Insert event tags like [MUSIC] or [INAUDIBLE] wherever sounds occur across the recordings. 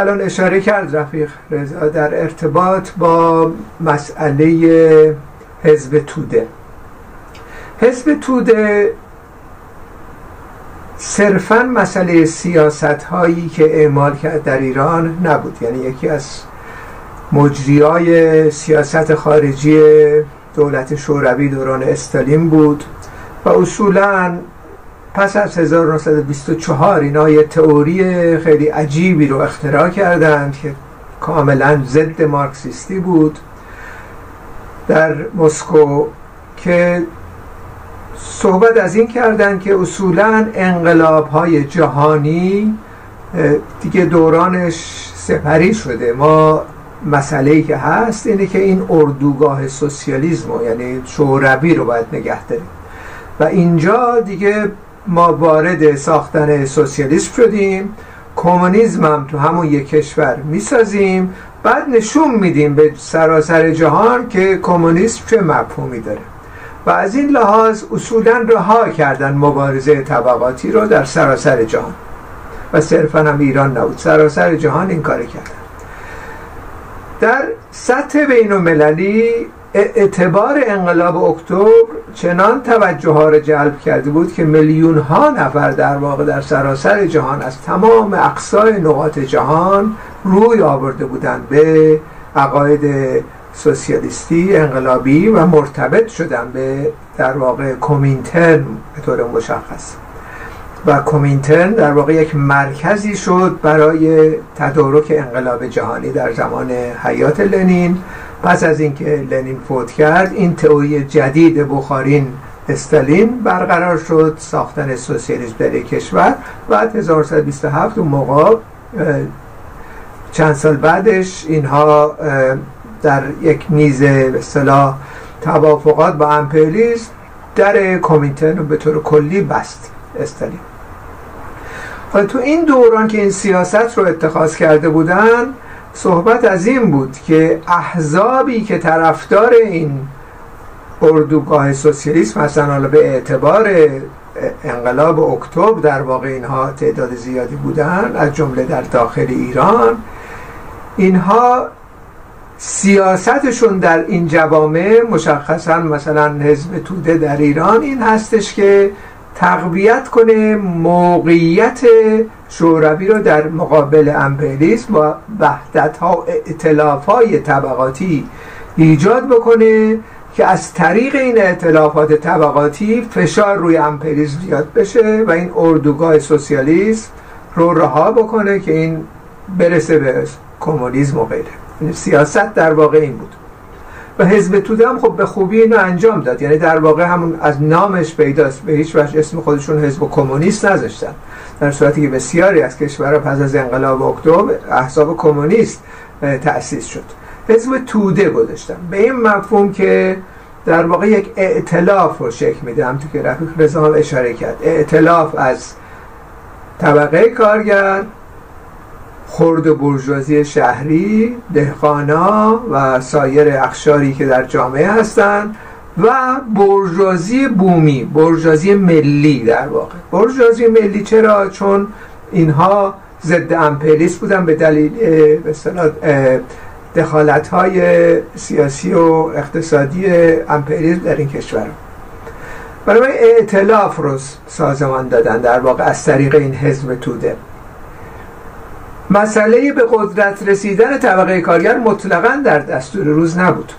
که الان اشاره کرد رفیق رضا در ارتباط با مسئله حزب توده. حزب توده صرفا مسئله سیاست هایی که اعمال کرد در ایران نبود. یعنی یکی از مجریای سیاست خارجی دولت شوروی دوران استالین بود و اصولا پس از 1924 اینا یه تئوری خیلی عجیبی رو اختراع کردند که کاملا ضد مارکسیستی بود. در مسکو که صحبت از این کردن که اصولا انقلاب های جهانی دیگه دورانش سپری شده. ما مسئله ای که هست اینه که این اردوگاه سوسیالیسم یعنی شوروی رو باید نگه داریم. و اینجا دیگه ما وارد ساختن سوسیالیسم شدیم. کمونیسم هم تو همون یک کشور می‌سازیم. بعد نشون میدیم به سراسر جهان که کمونیسم چه مفهومی داره. و از این لحاظ اصولا رها کردن مبارزه طبقاتی رو در سراسر جهان. و صرفا هم ایران نبود. سراسر جهان این کار کردن در سطح بین المللی اعتبار انقلاب اکتبر چنان توجه ها را جلب کرده بود که میلیون ها نفر در واقع در سراسر جهان از تمام اقصای نقاط جهان روی آورده بودند به عقاید سوسیالیستی انقلابی و مرتبط شدن به در واقع کومینترن به طور مشخص. و کومینترن در واقع یک مرکزی شد برای تدارک انقلاب جهانی در زمان حیات لنین پس از اینکه لنین فوت کرد این تئوری جدید بخارین استالین برقرار شد ساختن سوسیالیسم در کشور بعد 1927 اون موقع چند سال بعدش اینها در یک میز اصطلاح توافقات با امپریالیسم در کمیتن رو به طور کلی بست استالین. حالا تو این دوران که این سیاست رو اتخاذ کرده بودن صحبت از این بود که احزابی که طرفدار این اردوگاه سوسیالیسم مثلا حالا به اعتبار انقلاب اکتبر در واقع اینها تعداد زیادی بودن از جمله در داخل ایران اینها سیاستشون در این جوامع مشخصا مثلا حزب توده در ایران این هستش که تقویت کنه موقعیت شوروی رو در مقابل امپریالیسم و وحدت ها اعتلاف های طبقاتی ایجاد بکنه که از طریق این اعتلافات طبقاتی فشار روی امپریالیسم زیاد بشه و این اردوگاه سوسیالیسم رو رها بکنه که این برسه به کمونیسم و غیره. یعنی سیاست در واقع این بود. و حزب توده هم خب به خوبی اینو انجام داد. یعنی در واقع همون از نامش پیداست به هیچ وجه اسم خودشون حزب کمونیست نذاشتن. در صورتی که بسیاری از کشورها پس از انقلاب اکتبر احزاب کمونیست تأسیس شد. حزب توده گذاشتن. به این مفهوم که در واقع یک ائتلاف رو شکل میده. هم تو که رفیق رضا اشاره کرد. ائتلاف از طبقه کارگر خرد برجوازی شهری دهقانا و سایر اخشاری که در جامعه هستند و برجوازی بومی برجوازی ملی در واقع. برجوازی ملی چرا؟ چون اینها ضد امپریالیست بودن به دلیل دخالت های سیاسی و اقتصادی امپریالیسم در این کشور. برای ائتلاف رو سازمان دادن در واقع از طریق این حزب توده. مسئله به قدرت رسیدن طبقه کارگر مطلقا در دستور روز نبود.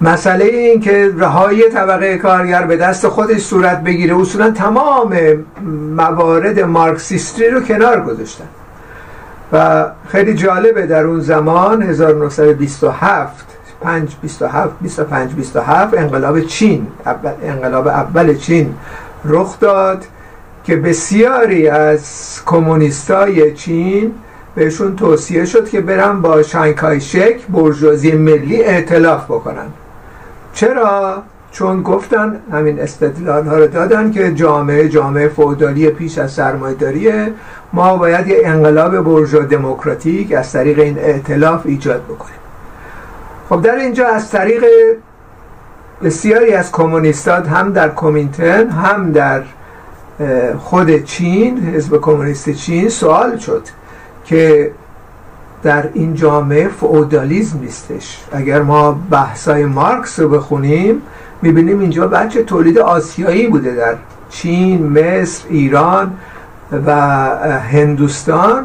مسئله این که رهایی طبقه کارگر به دست خودش صورت بگیره اصولا تمام موارد مارکسیستی رو کنار گذاشتن. و خیلی جالبه در اون زمان 1927 5 27 25 27 انقلاب چین انقلاب اول چین رخ داد. که بسیاری از کمونیستای چین بهشون توصیه شد که برن با شانگهای شک برجوازی ملی اعتلاف بکنن. چرا؟ چون گفتن همین استدلال ها رو دادن که جامعه جامعه فودالی پیش از سرمایداریه ما باید یه انقلاب برجو دموکراتیک از طریق این اعتلاف ایجاد بکنیم. خب در اینجا از طریق بسیاری از کمونیستات هم در کومینتن هم در خود چین حزب کمونیست چین سوال شد که در این جامعه فعودالیزم نیستش. اگر ما بحثای مارکس رو بخونیم می‌بینیم اینجا بچه تولید آسیایی بوده در چین، مصر، ایران و هندوستان.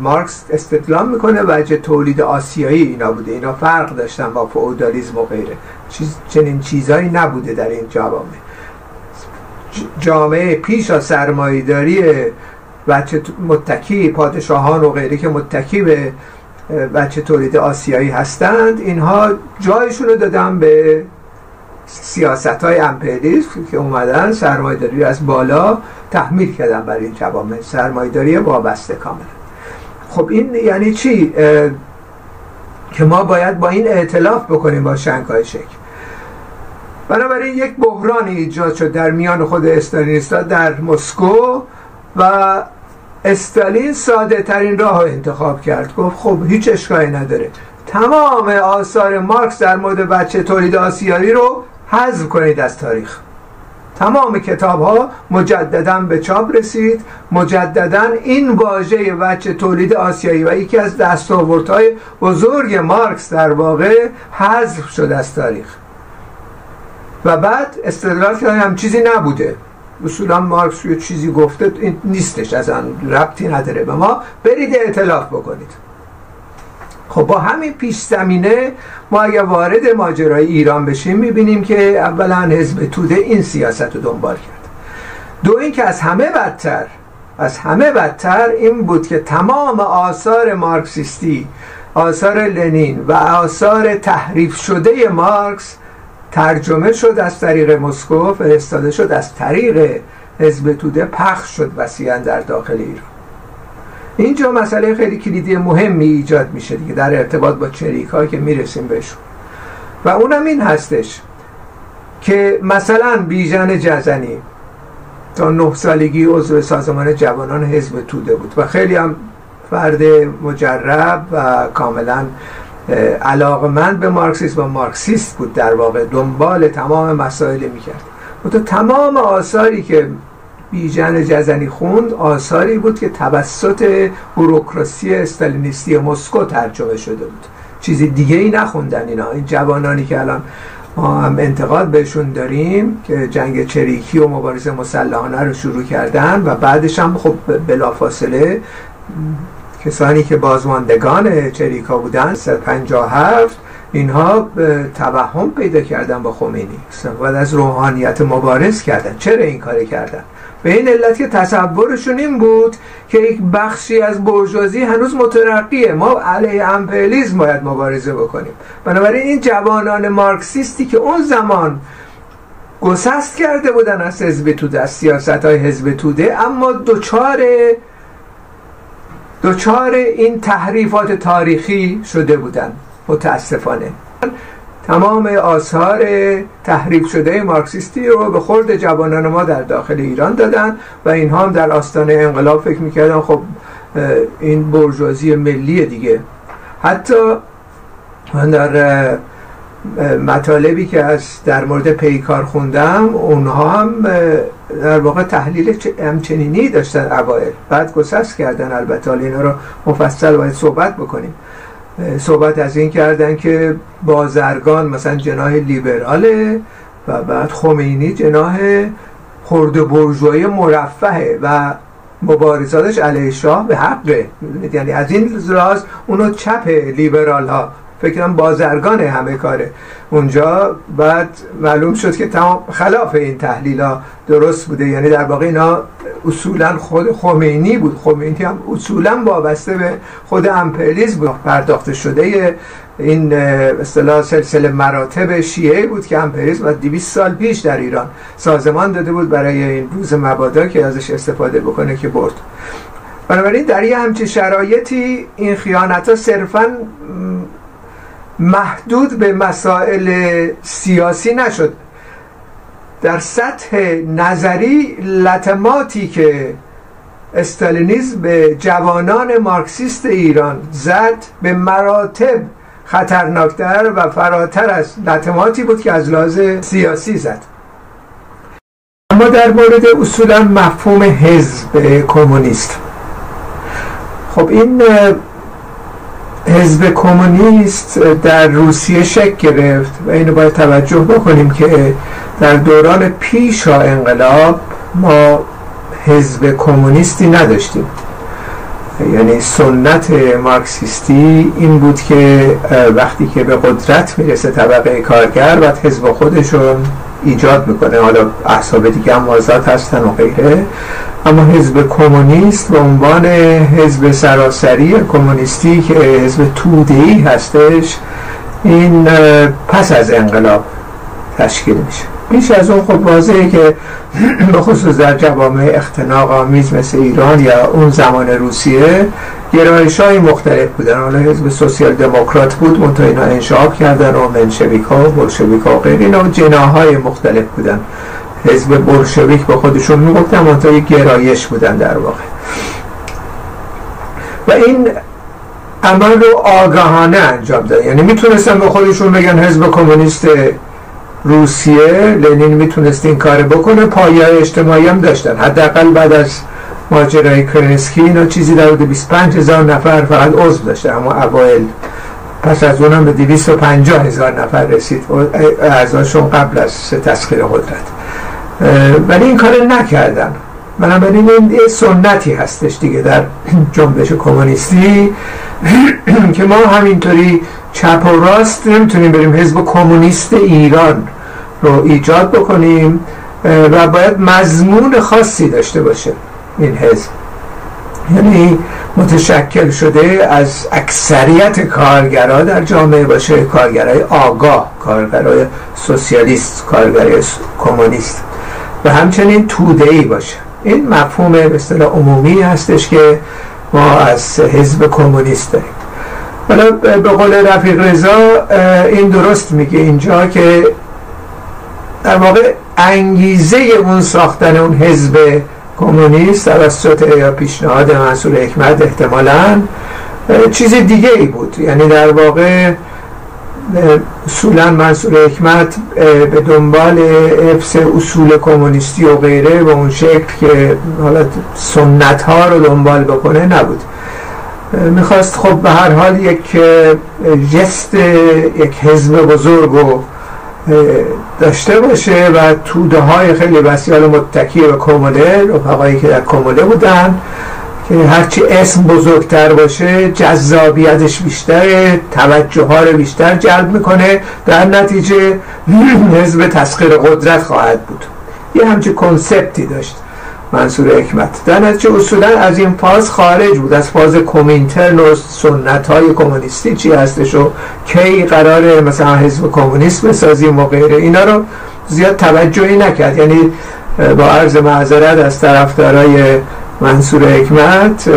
مارکس استدلال می‌کنه وجه تولید آسیایی اینا بوده. اینا فرق داشتن با فئودالیسم و غیره. چیز چنین چیزهایی نبوده در این جوامع. جامعه پیش از سرمایهداری بچه متکی پادشاهان و غیره که متکی به بچه تولید آسیایی هستند اینها جایشون رو دادن به سیاست های امپریالیسم که اومدن سرمایداری از بالا تحمیل کردن بر این جوامع. سرمایداری وابسته کاملا. خب این یعنی چی؟ که ما باید با این اعتلاف بکنیم با شنگهای شکل. بنابراین یک بحران ایجاد شد در میان خود استالینیستا در مسکو و استالین ساده ترین راه انتخاب کرد. گفت خب هیچ اشکالی نداره. تمام آثار مارکس در مورد بچه تولید آسیایی رو حذف کنید از تاریخ. تمام کتاب ها مجددا به چاپ رسید. مجددا این واژه بچه تولید آسیایی و یکی از دستاوردهای بزرگ مارکس در واقع حذف شد از تاریخ. و بعد استدلال کردن هم چیزی نبوده. اصولا مارکس یه چیزی گفته این نیستش از آن ربطی نداره. به ما برید اعتلاف بکنید. خب با همین پیش زمینه ما اگر وارد ماجرای ایران بشیم می‌بینیم که اولا حزب توده این سیاست رو دنبال کرد. دو اینکه از همه بدتر از همه بدتر این بود که تمام آثار مارکسیستی آثار لنین و آثار تحریف شده مارکس ترجمه شد از طریق مسکو فرستاده شد از طریق حزب توده پخش شد وسیعا در داخل ایران. اینجا مسئله خیلی کلیدی مهمی ایجاد میشه دیگه در ارتباط با چریک که می‌رسیم بهشون. و اونم این هستش که مثلا بیژن جزنی تا نه سالگی عضو سازمان جوانان حزب توده بود و خیلی هم فرد مجرب و کاملا علاقمند به مارکسیسم و مارکسیست بود در واقع دنبال تمام مسائل می‌کرد. و تو تمام آثاری که بیژن جزنی خوند آثاری بود که توسط بوروکراسی استالینیستی مسکو ترجمه شده بود. چیزی دیگه ای نخوندن اینا. این جوانانی که الان ما هم انتقاد بهشون داریم که جنگ چریکی و مبارزه مسلحانه رو شروع کردن و بعدش هم خب بلافاصله کسانی که بازماندگان چریکا بودن 157 اینها توهم پیدا کردن با خمینی. استفاده از روحانیت مبارز کردن. چرا این کار کردن؟ به این علت که تصورشون این بود که یک بخشی از برجوازی هنوز مترقیه. ما علیه امپریالیسم باید مبارزه بکنیم. بنابراین این جوانان مارکسیستی که اون زمان گسست کرده بودن از حزب توده از سیاست های حزب توده اما دوچار دوچار این تحریفات تاریخی شده بودن متاسفانه. تمام آثار تحریف شده مارکسیستی رو به خورد جوانان ما در داخل ایران دادن و اینها هم در آستانه انقلاب فکر می‌کردن خب این برجوازی ملی دیگه. حتی من در مطالبی که از در مورد پیکار خوندم اونها هم در واقع تحلیل همچنینی داشتن اوائل بعد گسست کردن البته. اینا رو مفصل باید صحبت بکنیم. صحبت از این کردن که بازرگان مثلا جناه لیبراله و بعد خمینی جناه خرد برجوهای مرفهه و مبارزاتش علیه شاه به حقه. یعنی از این راز اونو چپ لیبرال ها فکرم بازرگان همه کاره اونجا. بعد معلوم شد که تمام خلاف این تحلیل ها درست بوده. یعنی در واقع اینا اصولا خود خمینی بود. خمینی هم اصولا وابسته به خود امپریالیسم بود. پرداخته شده این اصطلاح سلسله مراتب شیعه بود که امپریالیسم 200 سال پیش در ایران سازمان داده بود برای این روز مبادا که ازش استفاده بکنه که برد. بنابراین در یه همچین شرایطی این خیانت ها صرفا محدود به مسائل سیاسی نشد. در سطح نظری لطماتی که استالینیزم به جوانان مارکسیست ایران زد به مراتب خطرناکتر و فراتر از لطماتی بود که از لحاظ سیاسی زد. اما در مورد اصولا مفهوم حزب کمونیست. خب این حزب کمونیست در روسیه شکل گرفت و اینو باید توجه بکنیم که در دوران پیش انقلاب ما حزب کمونیستی نداشتیم. یعنی سنت مارکسیستی این بود که وقتی که به قدرت می‌رسه طبقه کارگر و حزب خودشون ایجاد می‌کنه. حالا احساب دیگه هم هستن و غیره. اما حزب کمونیست به عنوان حزب سراسری کمونیستی که حزب تودهی هستش این پس از انقلاب تشکیل میشه. بیش از اون خب واضحه که [CLEARS THROAT] به خصوص در جوامع اختناق آمیز مثل ایران یا اون زمان روسیه گرایش های مختلف بودن. حالا حزب سوسیال دموکرات بود منتها اینا انشاب کردن و منشویک ها و بلشویک ها و غیر اینا جناهای مختلف بودن. حزب بلشویک به خودشون می‌گفتن منتها یه گرایش بودن در واقع. و این عمل رو آگاهانه انجام داد یعنی می‌تونستن به خودشون بگن حزب کمونیست روسیه لنین می‌تونست این کار بکنه پایه اجتماعی هم داشتن. حداقل بعد از ماجرای کرنسکی اینا چیزی در حدود 25 هزار نفر فقط عضو داشته اما اوایل پس از اونم به 250 هزار نفر رسید اعضاشون قبل از تسخیر قدرت. ولی این کار نکردن بنابراین این یه سنتی هستش دیگه در جنبش کمونیستی. [CLEARS THROAT] که ما همینطوری چپ و راست نمی‌تونیم بریم حزب کمونیست ایران رو ایجاد بکنیم و باید مضمون خاصی داشته باشه این حزب. یعنی متشکل شده از اکثریت کارگرها در جامعه باشه کارگرای آگاه کارگرای سوسیالیست کارگرای کمونیست. و همچنین توده ای باشه. این مفهوم به اصطلاح عمومی هستش که ما از حزب کمونیست داریم. حالا به قول رفیق رضا این درست میگه اینجا که در واقع انگیزه اون ساختن اون حزب کمونیست توسط یا پیشنهاد منصور حکمت احتمالا چیز دیگه ای بود. یعنی در واقع اصولا منصور حکمت به دنبال حفظ اصول کمونیستی و غیره به اون شکل که حالا سنت ها رو دنبال بکنه نبود. می‌خواست خب به هر حال یک جست یک حزب بزرگ رو داشته باشه و توده های خیلی بسیار متکی به کموله رفقایی که در کموله بودن. که هرچی اسم بزرگتر باشه جذابیتش بیشتره توجه ها رو بیشتر جلب می‌کنه. در نتیجه حزب تسخیر قدرت خواهد بود. یه همچه کنسپتی داشت منصور حکمت. در نتیجه اصولا از این فاز خارج بود. از فاز کومینترن و سنت های کمونیستی چی هستش و کی قرار مثلا حزب کمونیست بسازیم و غیره. اینا رو زیاد توجهی نکرد. یعنی با عرض معذرت از طرفدارای منصور حکمت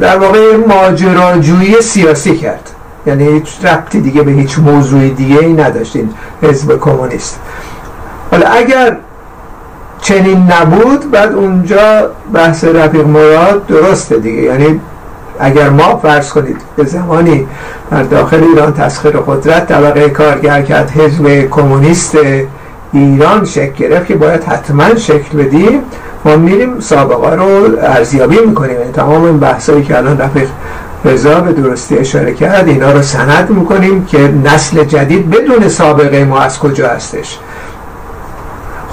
در واقع ماجراجویی سیاسی کرد. یعنی هیچ ربطی دیگه به هیچ موضوع دیگه ای نداشت این حزب کمونیست. حالا اگر چنین نبود بعد اونجا بحث رفیق مراد درسته دیگه. یعنی اگر ما فرض کنید به زمانی در داخل ایران تسخیر قدرت طبقه کارگر کرد حزب کمونیست ایران شکل گرفت که باید حتما شکل بدیم ما میریم سابقه رو ارزیابی می‌کنیم. یعنی تمام این بحثایی که الان رفیق رضا به درستی اشاره کرد اینا رو سند می‌کنیم که نسل جدید بدون سابقه ما از کجا هستش.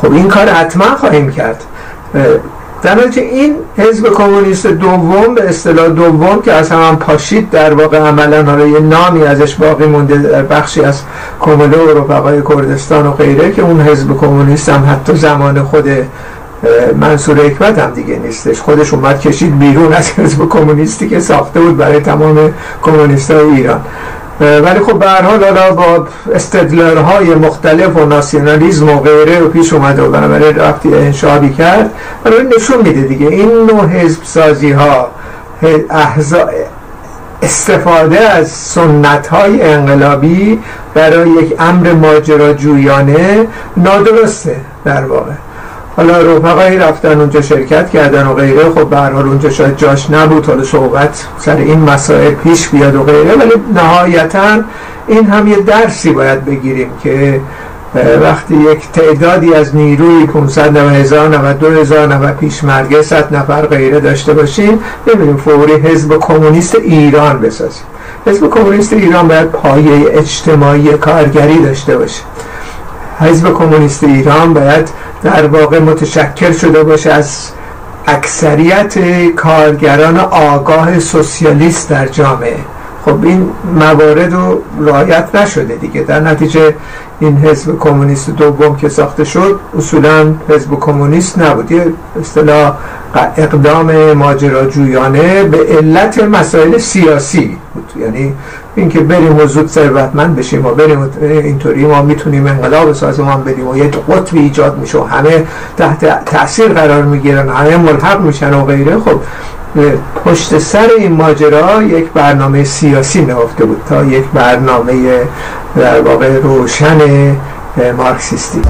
خب این کار حتما خواهیم کرد. در این حزب کمونیست دوم به اصطلاح دوم که از همان پاشید در واقع عملا حالا یه نامی ازش باقی مونده در بخشی از کمله و رفقای کردستان و غیره که اون حزب کمونیست هم حتی زمان خود منصور حکمت هم دیگه نیستش. خودش اومد کشید بیرون از حزب کمونیستی که ساخته بود برای تمام کمونیست ایران. ولی خب به حال حالا با استدلال های مختلف و ناسیونالیزم و غیره رو پیش اومده و بنابراین رفتی انشابی کرد. بنابراین نشون میده دیگه. این نوع حزب سازی ها استفاده از سنت های انقلابی برای یک امر ماجراجویانه نادرسته در واقع. حالا رفقایی رفتن اونجا شرکت کردن و غیره خب به حال اونجا شاید جاش نبود. حالا صحبت سر این مسائل پیش بیاد و غیره ولی نهایتا این هم یه درسی باید بگیریم که وقتی یک تعدادی از نیروی 500 هزار 92 هزار 90 پیشمرگه 100 نفر غیره داشته باشیم ببینیم فوری حزب کمونیست ایران بسازیم. حزب کمونیست ایران باید پایه اجتماعی کارگری داشته باشه. حزب کمونیست ایران باید در واقع متشکل شده باشه از اکثریت کارگران آگاه سوسیالیست در جامعه. خب این موارد رو رعایت نشده دیگه. در نتیجه این حزب کمونیست دوم که ساخته شد اصولا حزب کمونیست نبود. یه اصطلاح اقدام ماجراجویانه به علت مسائل سیاسی بود. یعنی اینکه بریم و زود ثروتمند بشیم و بریم اینطوری ما می‌تونیم انقلاب سازمان بدیم و یه قطبی ایجاد میشه و همه تحت تاثیر قرار می‌گیرن همه ملحق میشن و غیره. خب پشت سر این ماجرا یک برنامه سیاسی نهفته بود تا یک برنامه در واقع روشن مارکسیستی.